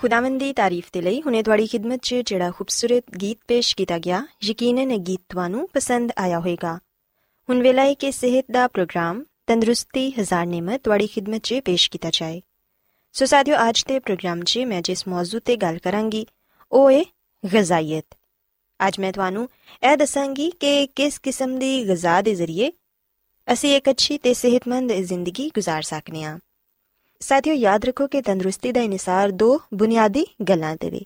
ਖੁਦਾਵੰਦ ਦੀ ਤਾਰੀਫ ਦੇ ਲਈ ਹੁਣੇ ਤੁਹਾਡੀ ਖidmat 'ਚ ਜਿਹੜਾ ਖੂਬਸੂਰਤ ਗੀਤ ਪੇਸ਼ ਕੀਤਾ ਗਿਆ ਯਕੀਨਨ ਇਹ ਗੀਤ ਤੁਹਾਨੂੰ ਪਸੰਦ ਆਇਆ ਹੋਵੇਗਾ ਹੁਣ ਵੇਲਾ ਹੈ ਕਿ ਸਿਹਤ ਦਾ ਪ੍ਰੋਗਰਾਮ ਤੰਦਰੁਸਤੀ ਹਜ਼ਾਰ ਨਿਮਤ ਤੁਹਾਡੀ ਖidmat 'ਚ ਪੇਸ਼ ਕੀਤਾ ਜਾਏ ਸੋ ਸਾਥਿਓ ਅੱਜ ਦੇ ਪ੍ਰੋਗਰਾਮ 'ਚ ਮੈਂ ਜਿਸ ਮੌਜੂ ਤੇ ਗੱਲ ਕਰਾਂਗੀ ਉਹ ਹੈ ਗਜ਼ਾਈਅਤ ਅੱਜ ਮੈਂ ਤੁਹਾਨੂੰ ਇਹ ਦੱਸਾਂਗੀ ਕਿ ਕਿਸ ਕਿਸਮ ਦੀ ਗਜ਼ਾ ਦੇ ਜ਼ਰੀਏ ਅਸੀਂ ਇੱਕ ਅੱਛੀ ਤੇ ਸਿਹਤਮੰਦ ਜ਼ਿੰਦਗੀ گزار ਸਕਨੇ ਹਾਂ ਸਾਥੀਓ, ਯਾਦ ਰੱਖੋ ਕਿ ਤੰਦਰੁਸਤੀ ਦਾ ਇਨਸਾਰ ਦੋ ਬੁਨਿਆਦੀ ਗੱਲਾਂ ਤੇ ਵੇ।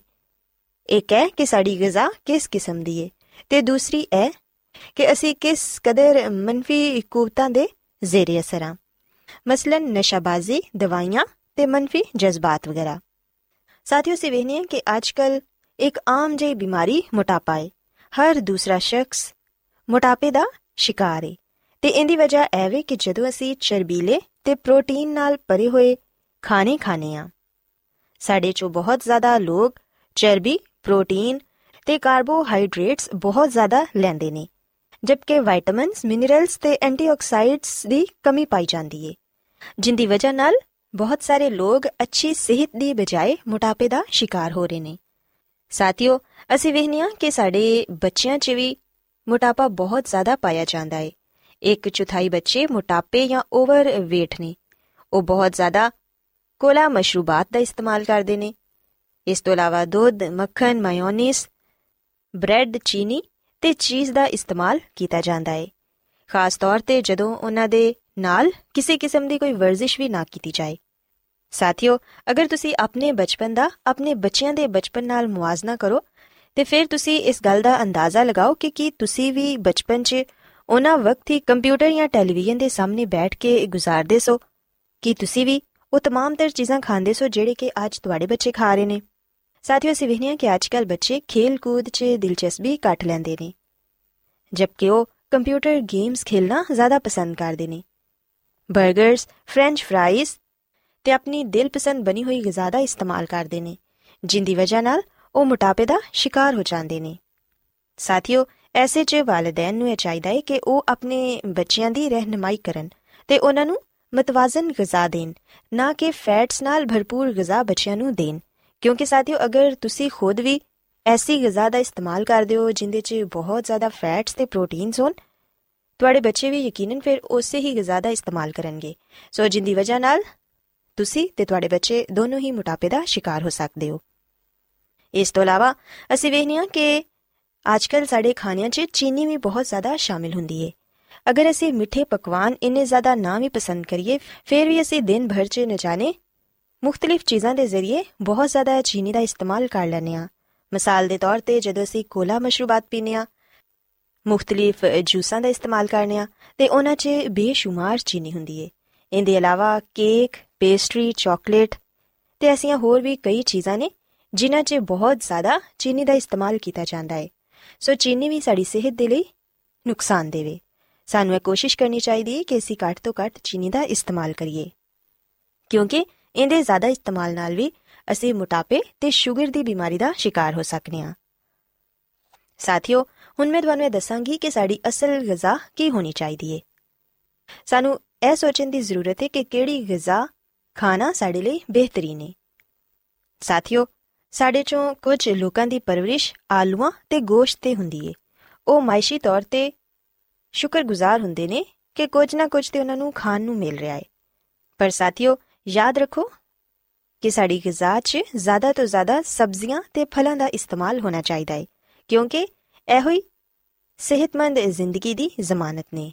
ਇੱਕ ਹੈ ਕਿ ਸਾਡੀ ਗਿਜ਼ਾ ਕਿਸ ਕਿਸਮ ਦੀ ਹੈ ਤੇ ਦੂਸਰੀ ਹੈ ਕਿ ਅਸੀਂ ਕਿਸ ਕਦਰ ਮੰਫੀ ਕੂਵਤਾਂ ਦੇ ਜ਼ੇਰੇ ਅਸਰ ਹਾਂ ਮਸਲਨ ਨਸ਼ਾਬਾਜ਼ੀ, ਦਵਾਈਆਂ ਤੇ ਮੰਫੀ ਜਜ਼ਬਾਤ ਵਗੈਰਾ। ਸਾਥੀਓ ਸੇ ਵੇਖਨੇ ਕਿ ਅੱਜਕੱਲ ਇੱਕ ਆਮ ਜਿਹੀ ਬਿਮਾਰੀ ਮੋਟਾਪਾ ਹੈ ਹਰ ਦੂਸਰਾ ਸ਼ਖਸ ਮੋਟਾਪੇ ਦਾ ਸ਼ਿਕਾਰ ਹੈ ਤੇ ਇਹਦੀ ਵਜ੍ਹਾ ਇਹ ਵੇ ਕਿ ਜਦੋਂ ਅਸੀਂ ਚਰਬੀਲੇ ਤੇ ਪ੍ਰੋਟੀਨ ਨਾਲ ਭਰੇ ਹੋਏ ਖਾਣੇ ਖਾਣੇ ਆ ਸਾਡੇ ਚੋਂ ਬਹੁਤ ਜ਼ਿਆਦਾ ਲੋਕ ਚਰਬੀ, ਪ੍ਰੋਟੀਨ ਤੇ ਕਾਰਬੋਹਾਈਡਰੇਟਸ ਬਹੁਤ ਜ਼ਿਆਦਾ ਲੈਂਦੇ ਨੇ, ਜਦਕਿ ਵਿਟਾਮਿਨਸ, ਮਿਨਰਲਸ ਤੇ ਐਂਟੀਆਕਸਾਈਡਸ ਦੀ ਕਮੀ ਪਾਈ ਜਾਂਦੀ ਏ, ਜਿੰਦੀ ਵਜ੍ਹਾ ਨਾਲ ਬਹੁਤ ਸਾਰੇ ਲੋਕ ਅੱਛੀ ਸਿਹਤ ਦੀ ਬਜਾਏ ਮੋਟਾਪੇ ਦਾ ਸ਼ਿਕਾਰ ਹੋ ਰਹੇ ਨੇ। ਸਾਥੀਓ, ਅਸੀਂ ਵੇਖਨੇ ਆ ਕਿ ਸਾਡੇ ਬੱਚਿਆਂ 'ਚ ਵੀ ਮੋਟਾਪਾ ਬਹੁਤ ਜ਼ਿਆਦਾ ਪਾਇਆ ਜਾਂਦਾ ਏ। ਇੱਕ ਚੌਥਾਈ ਬੱਚੇ ਮੋਟਾਪੇ ਜਾਂ ਓਵਰ weight ਨੇ। ਉਹ ਬਹੁਤ ਜ਼ਿਆਦਾ ਕੋਲਾ ਮਸ਼ਰੂਬਾਤ ਦਾ ਇਸਤੇਮਾਲ ਕਰਦੇ ਨੇ। ਇਸ ਤੋਂ ਇਲਾਵਾ ਦੁੱਧ, ਮੱਖਣ, ਮਾਇਓਨੀਜ਼, ਬ੍ਰੈਡ, ਚੀਨੀ ਤੇ ਚੀਜ਼ ਦਾ ਇਸਤੇਮਾਲ ਕੀਤਾ ਜਾਂਦਾ ਹੈ। ਖਾਸ ਤੌਰ ਤੇ ਜਦੋਂ ਉਹਨਾਂ ਦੇ ਨਾਲ ਕਿਸੇ ਕਿਸਮ ਦੀ ਕੋਈ ਵਰਜ਼ਿਸ਼ ਵੀ ਨਾ ਕੀਤੀ ਜਾਏ। ਸਾਥੀਓ, ਅਗਰ ਤੁਸੀਂ ਆਪਣੇ ਬਚਪਨ ਦਾ, ਆਪਣੇ ਬੱਚਿਆਂ ਦੇ ਬਚਪਨ ਨਾਲ ਮੁਆਜ਼ਨਾ ਕਰੋ, ਤੇ ਫਿਰ ਤੁਸੀਂ ਇਸ ਗੱਲ ਦਾ ਅੰਦਾਜ਼ਾ ਲਗਾਓ ਕਿ ਕੀ ਤੁਸੀਂ ਵੀ ਬਚਪਨ 'ਚ ਉਹਨਾਂ ਵਕਤ ਹੀ ਕੰਪਿਊਟਰ ਜਾਂ ਟੈਲੀਵਿਜ਼ਨ ਦੇ ਸਾਹਮਣੇ ਬੈਠ ਕੇ ਗੁਜ਼ਾਰਦੇ ਸੋ। ਕੀ ਤੁਸੀਂ ਵੀ ਉਹ तमाम ਤਰ ਚੀਜ਼ਾਂ ਖਾਂਦੇ ਸੋ ਜਿਹੜੇ ਕਿ ਅੱਜ ਤੁਹਾਡੇ ਬੱਚੇ ਖਾ ਰਹੇ ਨੇ। ਸਾਥੀਓ, ਅਸੀਂ ਵਹਿਨੀਆਂ ਕਿ ਅੱਜਕੱਲ ਬੱਚੇ ਖੇਲ ਕੂਦ 'ਚ ਦਿਲਚਸਪੀ ਘੱਟ ਲੈਂਦੇ ਨੇ। ਜਦਕਿ ਉਹ ਕੰਪਿਊਟਰ ਗੇਮਸ ਖੇਲਣਾ ਜ਼ਿਆਦਾ ਪਸੰਦ ਕਰਦੇ ਨੇ। 버ਗਰਸ ਫ੍ਰੈਂਚ ਫ੍ਰਾਈਜ਼ ਤੇ ਆਪਣੀ ਦਿਲਪਸੰਦ ਬਣੀ ਹੋਈ ਗਿਜ਼ਾ ਦਾ ਇਸਤੇਮਾਲ ਕਰਦੇ ਨੇ, ਜਿੰਦੀ ਵਜ੍ਹਾ ਨਾਲ ਉਹ ਮੋਟਾਪੇ ਦਾ ਸ਼ਿਕਾਰ ਹੋ ਜਾਂਦੇ ਨੇ। ਸਾਥੀਓ, ਐਸੇ 'ਚ ਵਾਲਿਦੈਨ ਨੂੰ ਇਹ ਚਾਹੀਦਾ ਹੈ ਕਿ ਉਹ ਆਪਣੇ ਬੱਚਿਆਂ ਦੀ ਰਹਿਨਮਾਈ ਕਰਨ ਤੇ ਉਹਨਾਂ ਨੂੰ ਮਤਵਾਜ਼ਨ ਗਿਜ਼ਾ ਦੇਣ, ਨਾ ਕਿ ਫੈਟਸ ਨਾਲ ਭਰਪੂਰ ਗਿਜ਼ਾ ਬੱਚਿਆਂ ਨੂੰ ਦੇਣ। ਕਿਉਂਕਿ ਸਾਥੀਓ, ਅਗਰ ਤੁਸੀਂ ਖੁਦ ਵੀ ਐਸੀ ਗਿਜ਼ਾ ਦਾ ਇਸਤੇਮਾਲ ਕਰਦੇ ਹੋ, ਜਿੰਦੇ 'ਚ ਬਹੁਤ ਜ਼ਿਆਦਾ ਫੈਟਸ ਤੇ ਪ੍ਰੋਟੀਨਸ ਹੋਣ, ਤੁਹਾਡੇ ਬੱਚੇ ਵੀ ਯਕੀਨਨ ਫਿਰ ਉਸੇ ਹੀ ਗਿਜ਼ਾ ਦਾ ਇਸਤੇਮਾਲ ਕਰਨਗੇ। ਸੋ ਜਿੰਦੀ ਵਜ੍ਹਾ ਨਾਲ ਤੁਸੀਂ ਤੇ ਤੁਹਾਡੇ ਬੱਚੇ ਦੋਨੋਂ ਹੀ ਮੋਟਾਪੇ ਦਾ ਸ਼ਿਕਾਰ ਹੋ ਸਕਦੇ ਹੋ। ਇਸ ਤੋਂ ਇਲਾਵਾ, ਅਸੀਂ ਵੇਖਨੇ ਆ ਕਿ ਅੱਜਕੱਲ ਸਾਡੇ ਖਾਣਿਆਂ 'ਚ ਚੀਨੀ ਵੀ ਬਹੁਤ ਜ਼ਿਆਦਾ ਸ਼ਾਮਿਲ ਹੁੰਦੀ ਏ। ਅਗਰ ਅਸੀਂ ਮਿੱਠੇ ਪਕਵਾਨ ਇੰਨੇ ਜ਼ਿਆਦਾ ਨਾ ਵੀ ਪਸੰਦ ਕਰੀਏ, ਫਿਰ ਵੀ ਅਸੀਂ ਦਿਨ ਭਰ 'ਚ न ਜਾਣੇ ਮੁxtਲਿਫ ਚੀਜ਼ਾਂ ਦੇ ਜ਼ਰੀਏ ਬਹੁਤ ਜ਼ਿਆਦਾ ਚੀਨੀ ਦਾ ਇਸਤੇਮਾਲ ਕਰ ਲੈਂਦੇ ਆ ਮਿਸਾਲ ਦੇ ਤੌਰ ਤੇ ਜਦੋਂ ਅਸੀਂ ਕੋਲਾ ਮਸ਼ਰੂਬਾਤ ਪੀਨੇ ਆ ਮੁxtਲਿਫ ਜੂਸਾਂ ਦਾ ਇਸਤੇਮਾਲ ਕਰਨੇ ਆ ਤੇ ਉਹਨਾਂ 'ਚ ਬੇਸ਼ੁਮਾਰ ਚੀਨੀ ਹੁੰਦੀ ਏ। ਇਹਦੇ ਇਲਾਵਾ ਕੇਕ, ਪੇਸਟਰੀ, ਚਾਕਲੇਟ ਤੇ ਐਸੀਆਂ ਹੋਰ ਵੀ ਕਈ ਚੀਜ਼ਾਂ ਨੇ ਜਿਨ੍ਹਾਂ 'ਚ ਬਹੁਤ ਜ਼ਿਆਦਾ ਚੀਨੀ ਦਾ ਇਸਤੇਮਾਲ ਕੀਤਾ ਜਾਂਦਾ ਹੈ ਸੋ ਚੀਨੀ ਵੀ ਸਾਡੀ ਸਿਹਤ ਦੇ ਲਈ ਨੁਕਸਾਨ ਦੇਵੇ। ਸਾਨੂੰ ਇਹ ਕੋਸ਼ਿਸ਼ ਕਰਨੀ ਚਾਹੀਦੀ ਹੈ ਕਿ ਅਸੀਂ ਘੱਟ ਤੋਂ ਘੱਟ ਚੀਨੀ ਦਾ ਇਸਤੇਮਾਲ ਕਰੀਏ। ਕਿਉਂਕਿ ਇਹਦੇ ਜ਼ਿਆਦਾ ਇਸਤੇਮਾਲ ਨਾਲ ਵੀ ਅਸੀਂ ਮੋਟਾਪੇ ਤੇ ਸ਼ੂਗਰ ਦੀ ਬਿਮਾਰੀ ਦਾ ਸ਼ਿਕਾਰ ਹੋ ਸਕਨੇ ਹਾਂ। ਸਾਥੀਓ, ਹੁਣ ਮੈਂ ਤੁਹਾਨੂੰ ਇਹ ਦੱਸਾਂਗੀ ਕਿ ਸਾਡੀ ਅਸਲ ਗਿਜ਼ਾ ਕੀ ਹੋਣੀ ਚਾਹੀਦੀ ਹੈ ਸਾਨੂੰ ਇਹ ਸੋਚਣ ਦੀ ਜ਼ਰੂਰਤ ਹੈ ਕਿ ਕਿਹੜੀ ਗਿਜ਼ਾ ਖਾਣਾ ਸਾਡੇ ਲਈ ਬਿਹਤਰੀਨ ਹੈ ਸਾਥੀਓ, ਸਾਡੇ ਚੋਂ ਕੁਝ ਲੋਕਾਂ ਦੀ ਪਰਵਰਿਸ਼ ਆਲੂਆਂ ਤੇ ਗੋਸ਼ਤ ਤੇ ਹੁੰਦੀ ਏ। ਉਹ ਮਾਇਸ਼ੀ ਤੌਰ ਤੇ ਸ਼ੁਕਰਗੁਜ਼ਾਰ ਹੁੰਦੇ ਨੇ ਕਿ ਕੁਝ ਨਾ ਕੁਝ ਤੇ ਉਹਨਾਂ ਨੂੰ ਖਾਣ ਨੂੰ ਮਿਲ ਰਿਹਾ ਹੈ। ਪਰ ਸਾਥੀਓ, ਯਾਦ ਰੱਖੋ ਕਿ ਸਾਡੀ ਗਿਜ਼ਾ 'ਚ ਜ਼ਿਆਦਾ ਤੋਂ ਜ਼ਿਆਦਾ ਸਬਜ਼ੀਆਂ ਤੇ ਫਲਾਂ ਦਾ ਇਸਤੇਮਾਲ ਹੋਣਾ ਚਾਹੀਦਾ ਹੈ, ਕਿਉਂਕਿ ਇਹੋ ਹੀ ਸਿਹਤਮੰਦ ਜ਼ਿੰਦਗੀ ਦੀ ਜ਼ਮਾਨਤ ਨੇ।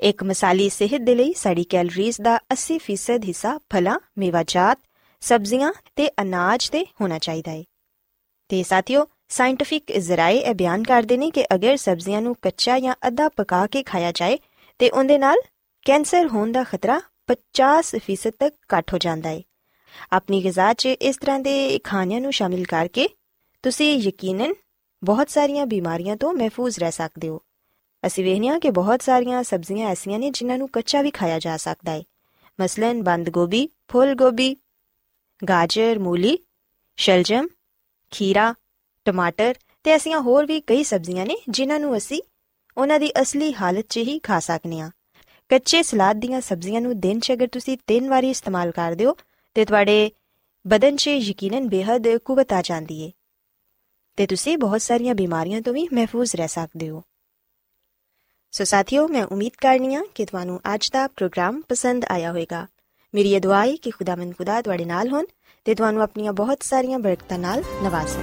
ਇੱਕ ਮਿਸਾਲੀ ਸਿਹਤ ਦੇ ਲਈ ਸਾਡੀ ਕੈਲਰੀਜ਼ ਦਾ 80% ਹਿੱਸਾ ਫਲਾਂ, ਮੇਵਾਜਾਤ, ਸਬਜ਼ੀਆਂ ਤੇ ਅਨਾਜ ਤੇ ਹੋਣਾ ਚਾਹੀਦਾ ਹੈ। ਤੇ ਸਾਥੀਓ ਸਾਇੰਟਿਫਿਕ ਜ਼ਰਾਏ ਇਹ ਬਿਆਨ ਕਰਦੇ ਨੇ ਕਿ ਅਗਰ ਸਬਜ਼ੀਆਂ ਨੂੰ ਕੱਚਾ ਜਾਂ ਅੱਧਾ ਪਕਾ ਕੇ ਖਾਇਆ ਜਾਏ, ਤੇ ਉਹਦੇ ਨਾਲ ਕੈਂਸਰ ਹੋਣ ਦਾ ਖਤਰਾ 50% ਤੱਕ ਘਟ ਹੋ ਜਾਂਦਾ ਹੈ ਆਪਣੀ ਗਿਜ਼ਾ 'ਚ ਇਸ ਤਰ੍ਹਾਂ ਦੇ ਖਾਣਿਆਂ ਨੂੰ ਸ਼ਾਮਿਲ ਕਰਕੇ ਤੁਸੀਂ ਯਕੀਨਨ ਬਹੁਤ ਸਾਰੀਆਂ ਬਿਮਾਰੀਆਂ ਤੋਂ ਮਹਿਫੂਜ਼ ਰਹਿ ਸਕਦੇ ਹੋ। ਅਸੀਂ ਵੇਖਦੇ ਹਾਂ ਕਿ ਬਹੁਤ ਸਾਰੀਆਂ ਸਬਜ਼ੀਆਂ ਐਸੀਆਂ ਨੇ ਜਿਨ੍ਹਾਂ ਨੂੰ ਕੱਚਾ ਵੀ ਖਾਇਆ ਜਾ ਸਕਦਾ ਹੈ ਮਸਲਨ ਬੰਦ ਗੋਭੀ, ਫੁੱਲ ਗੋਭੀ, ਗਾਜਰ, ਮੂਲੀ, ਸ਼ਲਜਮ, ਖੀਰਾ ਟਮਾਟਰ ਤੇ ਐਸੀਆਂ ਹੋਰ ਵੀ ਕਈ ਸਬਜ਼ੀਆਂ ਨੇ ਜਿਨ੍ਹਾਂ ਨੂੰ ਅਸੀਂ ਉਹਨਾਂ ਦੀ ਅਸਲੀ ਹਾਲਤ 'ਚ ਹੀ ਖਾ ਸਕਨੇ ਆ ਕੱਚੇ ਸਲਾਦ ਦੀਆਂ ਸਬਜ਼ੀਆਂ ਨੂੰ ਦਿਨ 'ਚ ਅਗਰ ਤੁਸੀਂ ਤਿੰਨ ਵਾਰੀ ਇਸਤੇਮਾਲ ਕਰਦੇ ਹੋ, ਤੇ ਤੁਹਾਡੇ ਬਦਨ 'ਚ ਯਕੀਨਨ ਬੇਹੱਦ ਕੁਵਤ ਆ ਜਾਂਦੀ ਏ। ਤੇ ਤੁਸੀਂ ਬਹੁਤ ਸਾਰੀਆਂ ਬਿਮਾਰੀਆਂ ਤੋਂ ਵੀ ਮਹਿਫੂਜ਼ ਰਹਿ ਸਕਦੇ ਹੋ। ਸੋ ਸਾਥੀਓ, ਮੈਂ ਉਮੀਦ ਕਰਨੀ ਆ ਕਿ ਤੁਹਾਨੂੰ ਅੱਜ ਦਾ ਪ੍ਰੋਗਰਾਮ ਪਸੰਦ ਆਇਆ ਹੋਵੇਗਾ। ਮੇਰੀ ਇਹ ਦੁਆ ਹੈ ਕਿ ਖੁਦਾਵੰਦ ਖੁਦਾ ਤੁਹਾਡੇ ਨਾਲ ਹੋਣ ਤੇ ਤੁਹਾਨੂੰ ਆਪਣੀਆਂ ਬਹੁਤ ਸਾਰੀਆਂ ਬਰਕਤਾਂ ਨਾਲ ਨਵਾਜ਼ੇ